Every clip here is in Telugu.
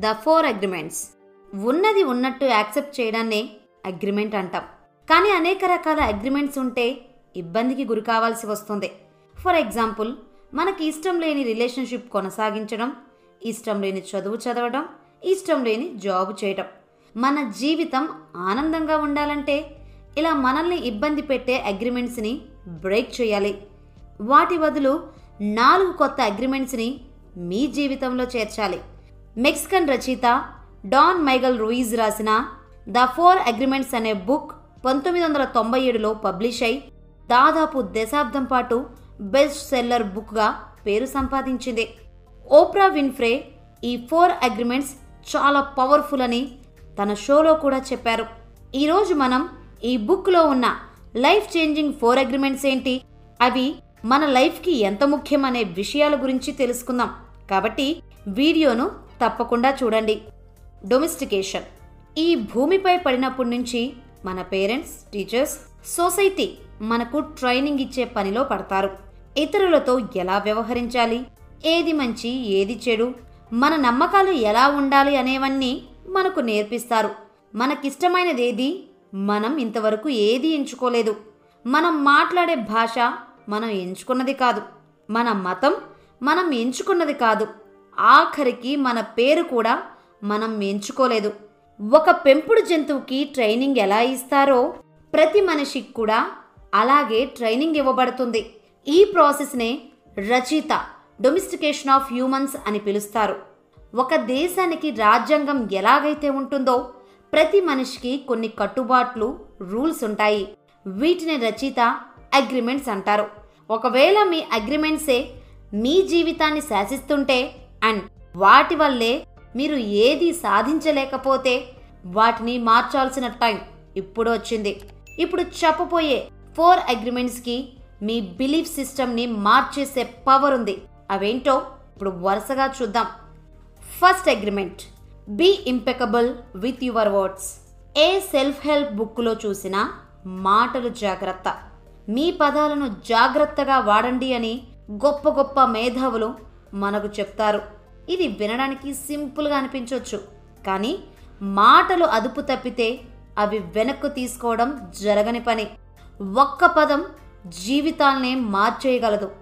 The four agreements. ఉన్నది ఉన్నట్టు యాక్సెప్ట్ చేయడాన్నే అగ్రిమెంట్ అంటాం. కానీ అనేక రకాల అగ్రిమెంట్స్ ఉంటే ఇబ్బందికి గురి కావాల్సి వస్తుంది. ఫర్ ఎగ్జాంపుల్ మనకి ఇష్టం లేని రిలేషన్షిప్ కొనసాగించడం ఇష్టం లేని చదువు చదవడం ఇష్టం లేని జాబ్ చేయడం. మన జీవితం ఆనందంగా ఉండాలంటే ఇలా మనల్ని ఇబ్బంది పెట్టే అగ్రిమెంట్స్ని బ్రేక్ చేయాలి. వాటి బదులు నాలుగు కొత్త అగ్రిమెంట్స్ని మీ జీవితంలో చేర్చాలి. మెక్సికన్ రచయిత డాన్ మైగల్ రూయిజ్ రాసిన ద ఫోర్ అగ్రిమెంట్స్ అనే బుక్ పంతొమ్మిది వందల తొంభై ఏడులో పబ్లిష్ అయి దాదాపు దశాబ్దం పాటు బెస్ట్ సెల్లర్ బుక్గా పేరు సంపాదించింది. ఓప్రా విన్ఫ్రే ఈ ఫోర్ అగ్రిమెంట్స్ చాలా పవర్ఫుల్ అని తన షోలో కూడా చెప్పారు. ఈరోజు మనం ఈ బుక్లో ఉన్న లైఫ్ చేంజింగ్ ఫోర్ అగ్రిమెంట్స్ ఏంటి? అవి మన లైఫ్కి ఎంత ముఖ్యం అనే విషయాల గురించి తెలుసుకుందాం. కాబట్టి వీడియోను తప్పకుండా చూడండి. డొమెస్టికేషన్ ఈ భూమిపై పడినప్పటి నుంచి మన పేరెంట్స్ టీచర్స్ సొసైటీ మనకు ట్రైనింగ్ ఇచ్చే పనిలో పడతారు. ఇతరులతో ఎలా వ్యవహరించాలి? ఏది మంచి ఏది చెడు? మన నమ్మకాలు ఎలా ఉండాలి అనేవన్నీ మనకు నేర్పిస్తారు. మనకిష్టమైనదేది మనం ఇంతవరకు ఏది ఎంచుకోలేదు. మనం మాట్లాడే భాష మనం ఎంచుకున్నది కాదు. మన మతం మనం ఎంచుకున్నది కాదు. ఆఖరికి మన పేరు కూడా మనం ఎంచుకోలేదు. ఒక పెంపుడు జంతువుకి ట్రైనింగ్ ఎలా ఇస్తారో ప్రతి మనిషికి కూడా అలాగే ట్రైనింగ్ ఇవ్వబడుతుంది. ఈ ప్రాసెస్నే రచయిత డొమిస్టికేషన్ ఆఫ్ హ్యూమన్స్ అని పిలుస్తారు. ఒక దేశానికి రాజ్యాంగం ఎలాగైతే ఉంటుందో ప్రతి మనిషికి కొన్ని కట్టుబాట్లు రూల్స్ ఉంటాయి. వీటిని రచయిత అగ్రిమెంట్స్ అంటారు. ఒకవేళ మీ అగ్రిమెంట్సే మీ జీవితాన్ని శాసిస్తుంటే అండ్ వాటి వల్లే మీరు ఏది సాధించలేకపోతే వాటిని మార్చాల్సిన టైం ఇప్పుడు వచ్చింది. ఇప్పుడు చెప్పబోయే ఫోర్ అగ్రిమెంట్స్కి మీ బిలీఫ్ సిస్టమ్ని మార్చేసే పవర్ ఉంది. అవేంటో ఇప్పుడు వరుసగా చూద్దాం. First agreement be impeccable with your words. A self help బుక్లో చూసిన మాటలు జాగ్రత్త. మీ పదాలను జాగ్రత్తగా వాడండి అని గొప్ప గొప్ప మేధావులు మనకు చెప్తారు. ఇది వినడానికి సింపుల్గా అనిపించవచ్చు కానీ మాటలు అదుపు తప్పితే అవి వెనక్కు తీసుకోవడం జరగని పని. ఒక్క పదం జీవితాలనే మార్చేయగలదు.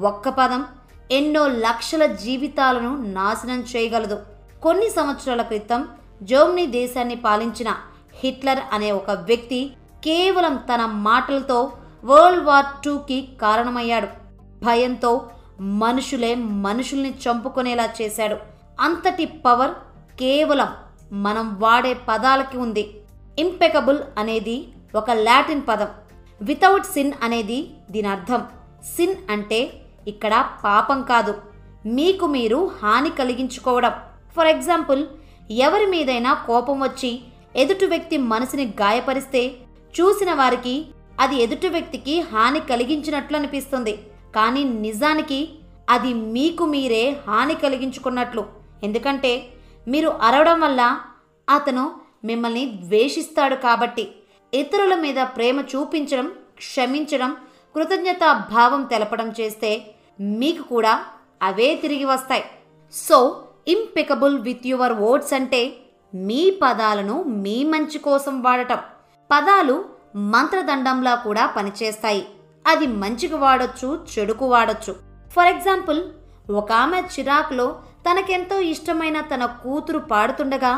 ఒక్క పదం ఎన్నో లక్షల జీవితాలను నాశనం చేయగలదు. కొన్ని సంవత్సరాల క్రితం జర్మనీ దేశాన్ని పాలించిన హిట్లర్ అనే ఒక వ్యక్తి కేవలం తన మాటలతో వరల్డ్ వార్ టూకి కారణమయ్యాడు. భయంతో మనుషులే మనుషుల్ని చంపుకునేలా చేశాడు. అంతటి పవర్ కేవలం మనం వాడే పదాలకి ఉంది. ఇంపెకబుల్ అనేది ఒక లాటిన్ పదం. వితౌట్ సిన్ అనేది దీని అర్థం. సిన్ అంటే ఇక్కడ పాపం కాదు. మీకు మీరు హాని కలిగించుకోవడం. ఫర్ ఎగ్జాంపుల్ ఎవరి మీదైనా కోపం వచ్చి ఎదుటి వ్యక్తి మనసుని గాయపరిస్తే చూసిన వారికి అది ఎదుటి వ్యక్తికి హాని కలిగించినట్లు అనిపిస్తుంది. కానీ నిజానికి అది మీకు మీరే హాని కలిగించుకున్నట్లు. ఎందుకంటే మీరు అరవడం వల్ల అతను మిమ్మల్ని ద్వేషిస్తాడు కాబట్టి ఇతరుల మీద ప్రేమ చూపించడం క్షమించడం కృతజ్ఞతా భావం తెలపడం చేస్తే మీకు కూడా అవే తిరిగి వస్తాయి. So impeccable with your words అంటే మీ పదాలను మీ మంచి కోసం వాడటం. పదాలు మంత్రదండంలా కూడా పనిచేస్తాయి. అది మంచికి వాడొచ్చు చెడుకు వాడొచ్చు. ఫర్ ఎగ్జాంపుల్ ఒక ఆమె చిరాకులో తనకెంతో ఇష్టమైన తన కూతురు పాడుతుండగా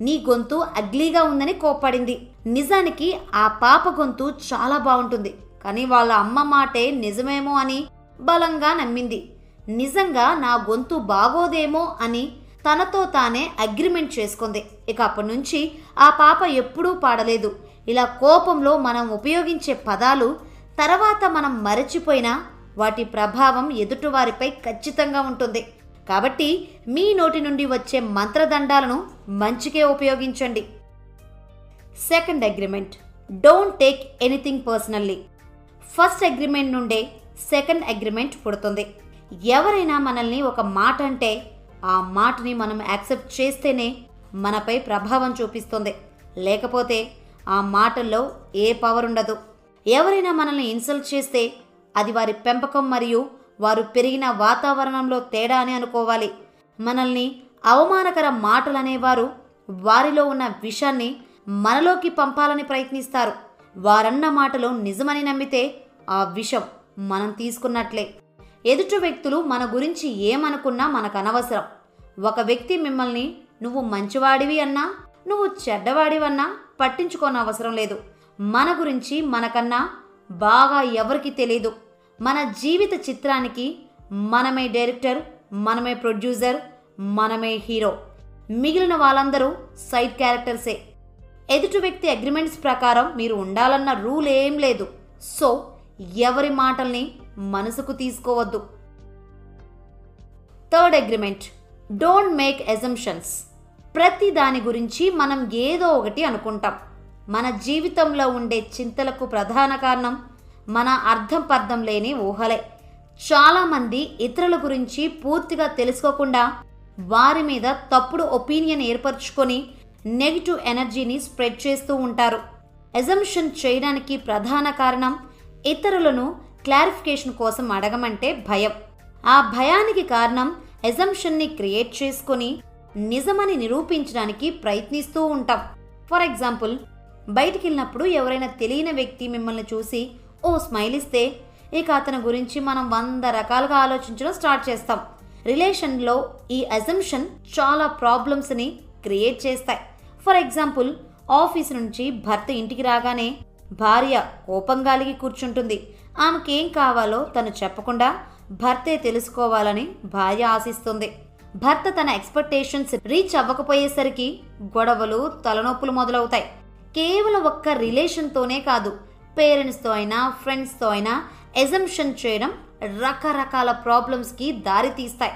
నీ గొంతు అగ్లీగా ఉందని కోప్పడింది. నిజానికి ఆ పాప గొంతు చాలా బాగుంటుంది. కానీ వాళ్ళ అమ్మ మాటే నిజమేమో అని బలంగా నమ్మింది. నిజంగా నా గొంతు బాగోదేమో అని తనతో తానే అగ్రిమెంట్ చేసుకుంది. ఇక అప్పటి నుంచి ఆ పాప ఎప్పుడూ పాడలేదు. ఇలా కోపంలో మనం ఉపయోగించే పదాలు తర్వాత మనం మరచిపోయినా వాటి ప్రభావం ఎదుటివారిపై ఖచ్చితంగా ఉంటుంది. కాబట్టి మీ నోటి నుండి వచ్చే మంత్రదండాలను మంచికే ఉపయోగించండి. Second agreement don't take anything personally first agreement నుండే సెకండ్ అగ్రిమెంట్ పుడుతుంది. ఎవరైనా మనల్ని ఒక మాట అంటే ఆ మాటని మనం యాక్సెప్ట్ చేస్తేనే మనపై ప్రభావం చూపిస్తుంది. లేకపోతే ఆ మాటల్లో ఏ పవర్ ఉండదు. ఎవరైనా మనల్ని ఇన్సల్ట్ చేస్తే అది వారి పెంపకం మరియు వారు పెరిగిన వాతావరణంలో తేడా అని అనుకోవాలి. మనల్ని అవమానకర మాటలు అనేవారు వారిలో ఉన్న విషాన్ని మనలోకి పంపాలని ప్రయత్నిస్తారు. వారన్న మాటలు నిజమని నమ్మితే ఆ విషం మనం తీసుకున్నట్లే. ఎదుటి వ్యక్తులు మన గురించి ఏమనుకున్నా మనకు అనవసరం. ఒక వ్యక్తి మిమ్మల్ని నువ్వు మంచివాడివి అన్నా నువ్వు చెడ్డవాడివన్నా పట్టించుకోనవసరం లేదు. మన గురించి మనకన్నా బాగా ఎవరికి తెలియదు మన జీవిత చిత్రానికి మనమే డైరెక్టర్ మనమే ప్రొడ్యూసర్ మనమే హీరో. మిగిలిన వాళ్ళందరూ సైడ్ క్యారెక్టర్సే. ఎదుటి వ్యక్తి అగ్రిమెంట్స్ ప్రకారం మీరు ఉండాలన్న రూల్ ఏం లేదు. సో ఎవరి మాటల్ని మనసుకు తీసుకోవద్దు. Third agreement. Don't make assumptions ప్రతి దాని గురించి మనం ఏదో ఒకటి అనుకుంటాం. మన జీవితంలో ఉండే చింతలకు ప్రధాన కారణం మన అర్థం పర్థం లేని ఊహలే. చాలామంది ఇతరుల గురించి పూర్తిగా తెలుసుకోకుండా వారి మీద తప్పుడు ఒపీనియన్ ఏర్పరచుకొని నెగిటివ్ ఎనర్జీని స్ప్రెడ్ చేస్తూ ఉంటారు. ఎజంప్షన్ చేయడానికి ప్రధాన కారణం ఇతరులను క్లారిఫికేషన్ కోసం అడగమంటే భయం. ఆ భయానికి కారణం ఎజంప్షన్ని క్రియేట్ చేసుకొని నిజమని నిరూపించడానికి ప్రయత్నిస్తూ ఉంటాం. ఫర్ ఎగ్జాంపుల్ బయటికి వెళ్ళినప్పుడు ఎవరైనా తెలియని వ్యక్తి మిమ్మల్ని చూసి ఓ స్మైల్ ఇస్తే. ఇక అతని గురించి మనం వంద రకాలుగా ఆలోచించడం స్టార్ట్ చేస్తాం. రిలేషన్లో ఈ అజంప్షన్ చాలా ప్రాబ్లమ్స్ని క్రియేట్ చేస్తాయి. ఫర్ ఎగ్జాంపుల్ ఆఫీస్ నుంచి భర్త ఇంటికి రాగానే భార్య కోపంగాలిగి కూర్చుంటుంది. ఆమెకేం కావాలో తను చెప్పకుండా భర్తే తెలుసుకోవాలని భార్య ఆశిస్తుంది. భర్త తన ఎక్స్పెక్టేషన్స్ రీచ్ అవ్వకపోయేసరికి గొడవలు తలనొప్పులు మొదలవుతాయి. కేవలం ఒక్క రిలేషన్తోనే కాదు పేరెంట్స్తో అయినా ఫ్రెండ్స్తో అయినా ఎజంప్షన్ చేయడం రకరకాల ప్రాబ్లమ్స్కి దారితీస్తాయి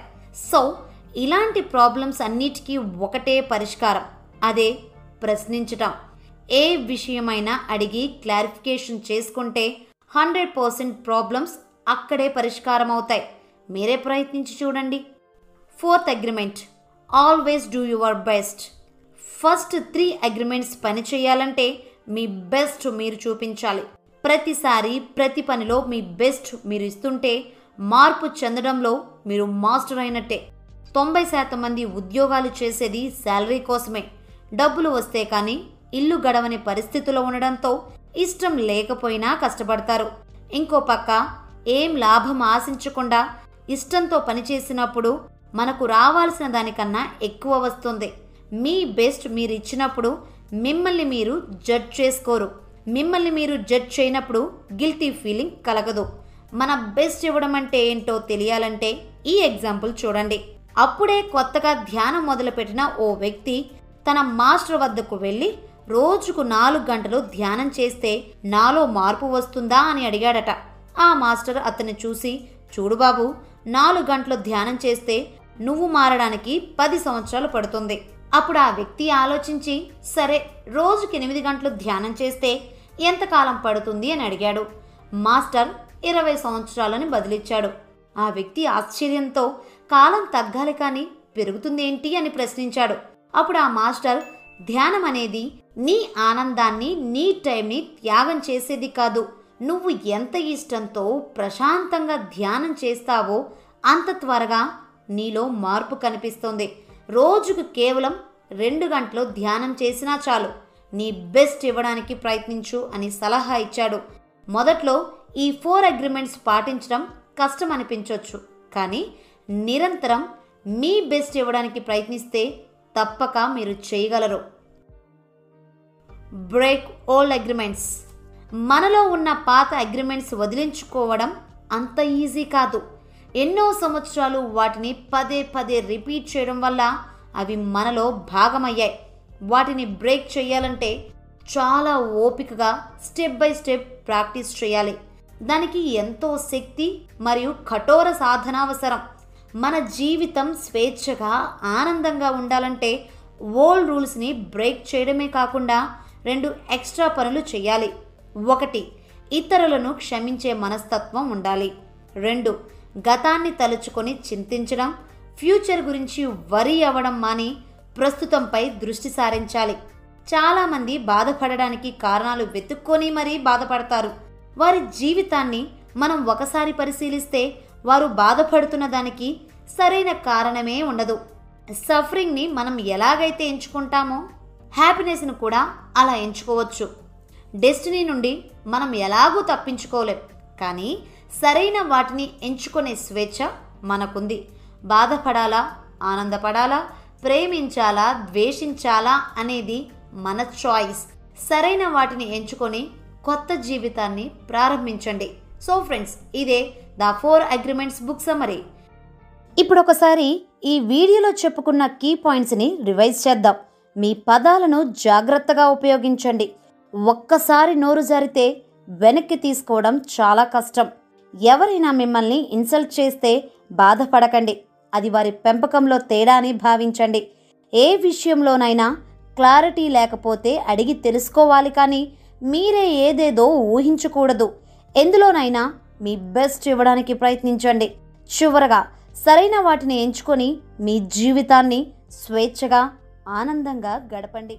సో ఇలాంటి ప్రాబ్లమ్స్ అన్నిటికీ ఒకటే పరిష్కారం అదే ప్రశ్నించటం. ఏ విషయమైనా అడిగి క్లారిఫికేషన్ చేసుకుంటే హండ్రెడ్ పర్సెంట్ ప్రాబ్లమ్స్ అక్కడే పరిష్కారం అవుతాయి మీరే ప్రయత్నించి చూడండి. Fourth agreement always do your best. First three agreements పని చేయాలంటే మీ బెస్ట్ మీరు చూపించాలి. ప్రతిసారి ప్రతి పనిలో మీ బెస్ట్ మీరు ఇస్తుంటే మార్పు చెందడంలో మీరు మాస్టర్ అయినట్టే. తొంభై శాతం మంది ఉద్యోగాలు చేసేది శాలరీ కోసమే. డబ్బులు వస్తే కానీ ఇల్లు గడవని పరిస్థితిలో ఉండడంతో ఇష్టం లేకపోయినా కష్టపడతారు. ఇంకో పక్క ఏం లాభం ఆశించకుండా ఇష్టంతో పనిచేసినప్పుడు మనకు రావాల్సిన దానికన్నా ఎక్కువ వస్తుంది. మీ బెస్ట్ మీరు ఇచ్చినప్పుడు మిమ్మల్ని మీరు జడ్జ్ చేసుకోరు. మిమ్మల్ని మీరు జడ్జ్ చేయనప్పుడు గిల్టీ ఫీలింగ్ కలగదు. మన బెస్ట్ ఇవ్వడం అంటే ఏంటో తెలియాలంటే ఈ ఎగ్జాంపుల్ చూడండి. అప్పుడే కొత్తగా ధ్యానం మొదలుపెట్టిన ఓ వ్యక్తి తన మాస్టర్ వద్దకు వెళ్ళి రోజుకు నాలుగు గంటలు ధ్యానం చేస్తే నాలో మార్పు వస్తుందా అని అడిగాడట. ఆ మాస్టర్ అతన్ని చూసి చూడు బాబు నాలుగు గంటలు ధ్యానం చేస్తే నువ్వు మారడానికి పది సంవత్సరాలు పడుతుంది. అప్పుడు ఆ వ్యక్తి ఆలోచించి సరే రోజుకి ఎనిమిది గంటలు ధ్యానం చేస్తే ఎంతకాలం పడుతుంది? అని అడిగాడు. మాస్టర్ ఇరవై సంవత్సరాలని బదిలిచ్చాడు. ఆ వ్యక్తి ఆశ్చర్యంతో కాలం తగ్గాలి కానీ పెరుగుతుందేంటి అని ప్రశ్నించాడు. అప్పుడు ఆ మాస్టర్ ధ్యానం అనేది నీ ఆనందాన్ని నీ టైంని త్యాగం చేసేది కాదు. నువ్వు ఎంత ఇష్టంతో ప్రశాంతంగా ధ్యానం చేస్తావో అంత త్వరగా నీలో మార్పు కనిపిస్తుంది. రోజుకు కేవలం రెండు గంటలు ధ్యానం చేసినా చాలు. నీ బెస్ట్ ఇవ్వడానికి ప్రయత్నించు అని సలహా ఇచ్చాడు. మొదట్లో ఈ ఫోర్ అగ్రిమెంట్స్ పాటించడం కష్టం అనిపించవచ్చు కానీ నిరంతరం మీ బెస్ట్ ఇవ్వడానికి ప్రయత్నిస్తే తప్పక మీరు చేయగలరు. Break old agreements. మనలో ఉన్న పాత అగ్రిమెంట్స్ వదిలించుకోవడం అంత ఈజీ కాదు. ఎన్నో సంవత్సరాలు వాటిని పదే పదే రిపీట్ చేయడం వల్ల అవి మనలో భాగమయ్యాయి. వాటిని బ్రేక్ చేయాలంటే చాలా ఓపికగా స్టెప్ బై స్టెప్ ప్రాక్టీస్ చేయాలి. దానికి ఎంతో శక్తి మరియు కఠోర సాధన అవసరం. మన జీవితం స్వేచ్ఛగా ఆనందంగా ఉండాలంటే ఓల్డ్ రూల్స్ని బ్రేక్ చేయడమే కాకుండా రెండు ఎక్స్ట్రా పనులు చేయాలి. ఒకటి ఇతరులను క్షమించే మనస్తత్వం ఉండాలి. రెండు గతాన్ని తలుచుకొని చింతించడం ఫ్యూచర్ గురించి వరి అవ్వడం మాని ప్రస్తుతంపై దృష్టి సారించాలి. చాలామంది బాధపడడానికి కారణాలు వెతుక్కొని మరీ బాధపడతారు. వారి జీవితాన్ని మనం ఒకసారి పరిశీలిస్తే వారు బాధపడుతున్న దానికి సరైన కారణమే ఉండదు. సఫరింగ్ని మనం ఎలాగైతే ఎంచుకుంటామో హ్యాపీనెస్ను కూడా అలా ఎంచుకోవచ్చు. డెస్టినీ నుండి మనం ఎలాగూ తప్పించుకోలేం. కానీ సరైన వాటిని ఎంచుకునే స్వేచ్ఛ మనకుంది. బాధపడాలా? ఆనందపడాలా? ప్రేమించాలా? ద్వేషించాలా? అనేది మన చాయిస్ సరైన వాటిని ఎంచుకొని కొత్త జీవితాన్ని ప్రారంభించండి. సో ఫ్రెండ్స్ ఇదే the four agreements book summary ఇప్పుడు ఒకసారి ఈ వీడియోలో చెప్పుకున్న కీ పాయింట్స్ని రివైజ్ చేద్దాం. మీ పదాలను జాగ్రత్తగా ఉపయోగించండి. ఒక్కసారి నోరు జారితే వెనక్కి తీసుకోవడం చాలా కష్టం. ఎవరైనా మిమ్మల్ని ఇన్సల్ట్ చేస్తే బాధపడకండి. అది వారి పెంపకంలో తేడా అని భావించండి. ఏ విషయంలోనైనా క్లారిటీ లేకపోతే అడిగి తెలుసుకోవాలి కానీ మీరే ఏదేదో ఊహించకూడదు. ఎందులోనైనా మీ బెస్ట్ ఇవ్వడానికి ప్రయత్నించండి. చివరగా సరైన వాటిని ఎంచుకొని మీ జీవితాన్ని స్వేచ్ఛగా ఆనందంగా గడపండి.